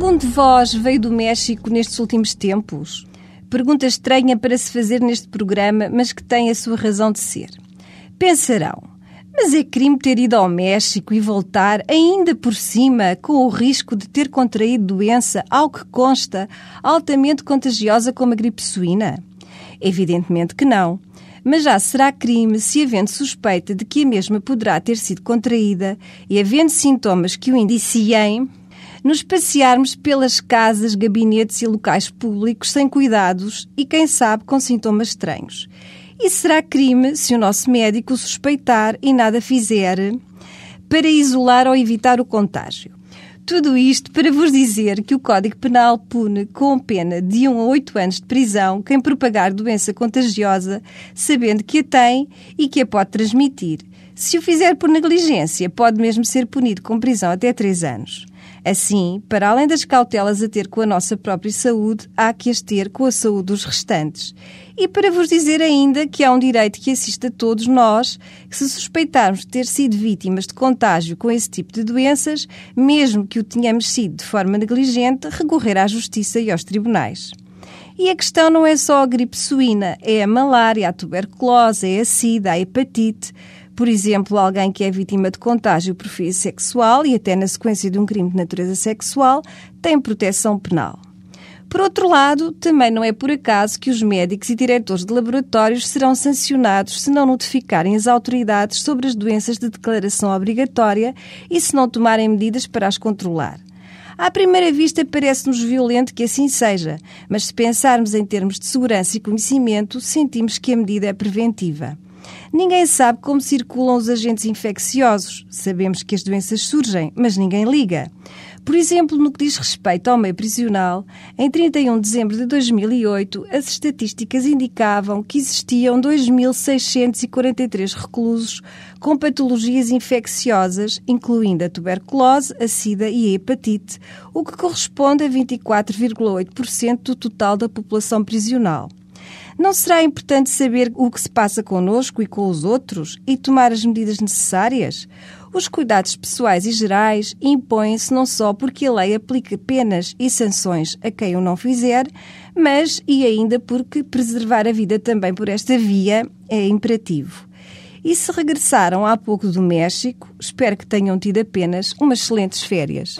Algum de vós veio do México nestes últimos tempos? Pergunta estranha para se fazer neste programa, mas que tem a sua razão de ser. Pensarão, mas é crime ter ido ao México e voltar, ainda por cima, com o risco de ter contraído doença, ao que consta, altamente contagiosa como a gripe suína? Evidentemente que não. Mas já será crime se, havendo suspeita de que a mesma poderá ter sido contraída e havendo sintomas que o indiciem, nos passearmos pelas casas, gabinetes e locais públicos sem cuidados e, quem sabe, com sintomas estranhos. E será crime se o nosso médico suspeitar e nada fizer para isolar ou evitar o contágio. Tudo isto para vos dizer que o Código Penal pune com pena de 1 a 8 anos de prisão quem propagar doença contagiosa, sabendo que a tem e que a pode transmitir. Se o fizer por negligência, pode mesmo ser punido com prisão até 3 anos. Assim, para além das cautelas a ter com a nossa própria saúde, há que as ter com a saúde dos restantes. E para vos dizer ainda que há um direito que assiste a todos nós, que se suspeitarmos de ter sido vítimas de contágio com esse tipo de doenças, mesmo que o tenhamos sido de forma negligente, recorrer à justiça e aos tribunais. E a questão não é só a gripe suína, é a malária, a tuberculose, é a sida, a hepatite. Por exemplo, alguém que é vítima de contágio por fio sexual e até na sequência de um crime de natureza sexual tem proteção penal. Por outro lado, também não é por acaso que os médicos e diretores de laboratórios serão sancionados se não notificarem as autoridades sobre as doenças de declaração obrigatória e se não tomarem medidas para as controlar. À primeira vista parece-nos violento que assim seja, mas se pensarmos em termos de segurança e conhecimento, sentimos que a medida é preventiva. Ninguém sabe como circulam os agentes infecciosos. Sabemos que as doenças surgem, mas ninguém liga. Por exemplo, no que diz respeito ao meio prisional, em 31 de dezembro de 2008, as estatísticas indicavam que existiam 2.643 reclusos com patologias infecciosas, incluindo a tuberculose, a sida e a hepatite, o que corresponde a 24,8% do total da população prisional. Não será importante saber o que se passa connosco e com os outros e tomar as medidas necessárias? Os cuidados pessoais e gerais impõem-se não só porque a lei aplica penas e sanções a quem o não fizer, mas e ainda porque preservar a vida também por esta via é imperativo. E se regressaram há pouco do México, espero que tenham tido apenas umas excelentes férias.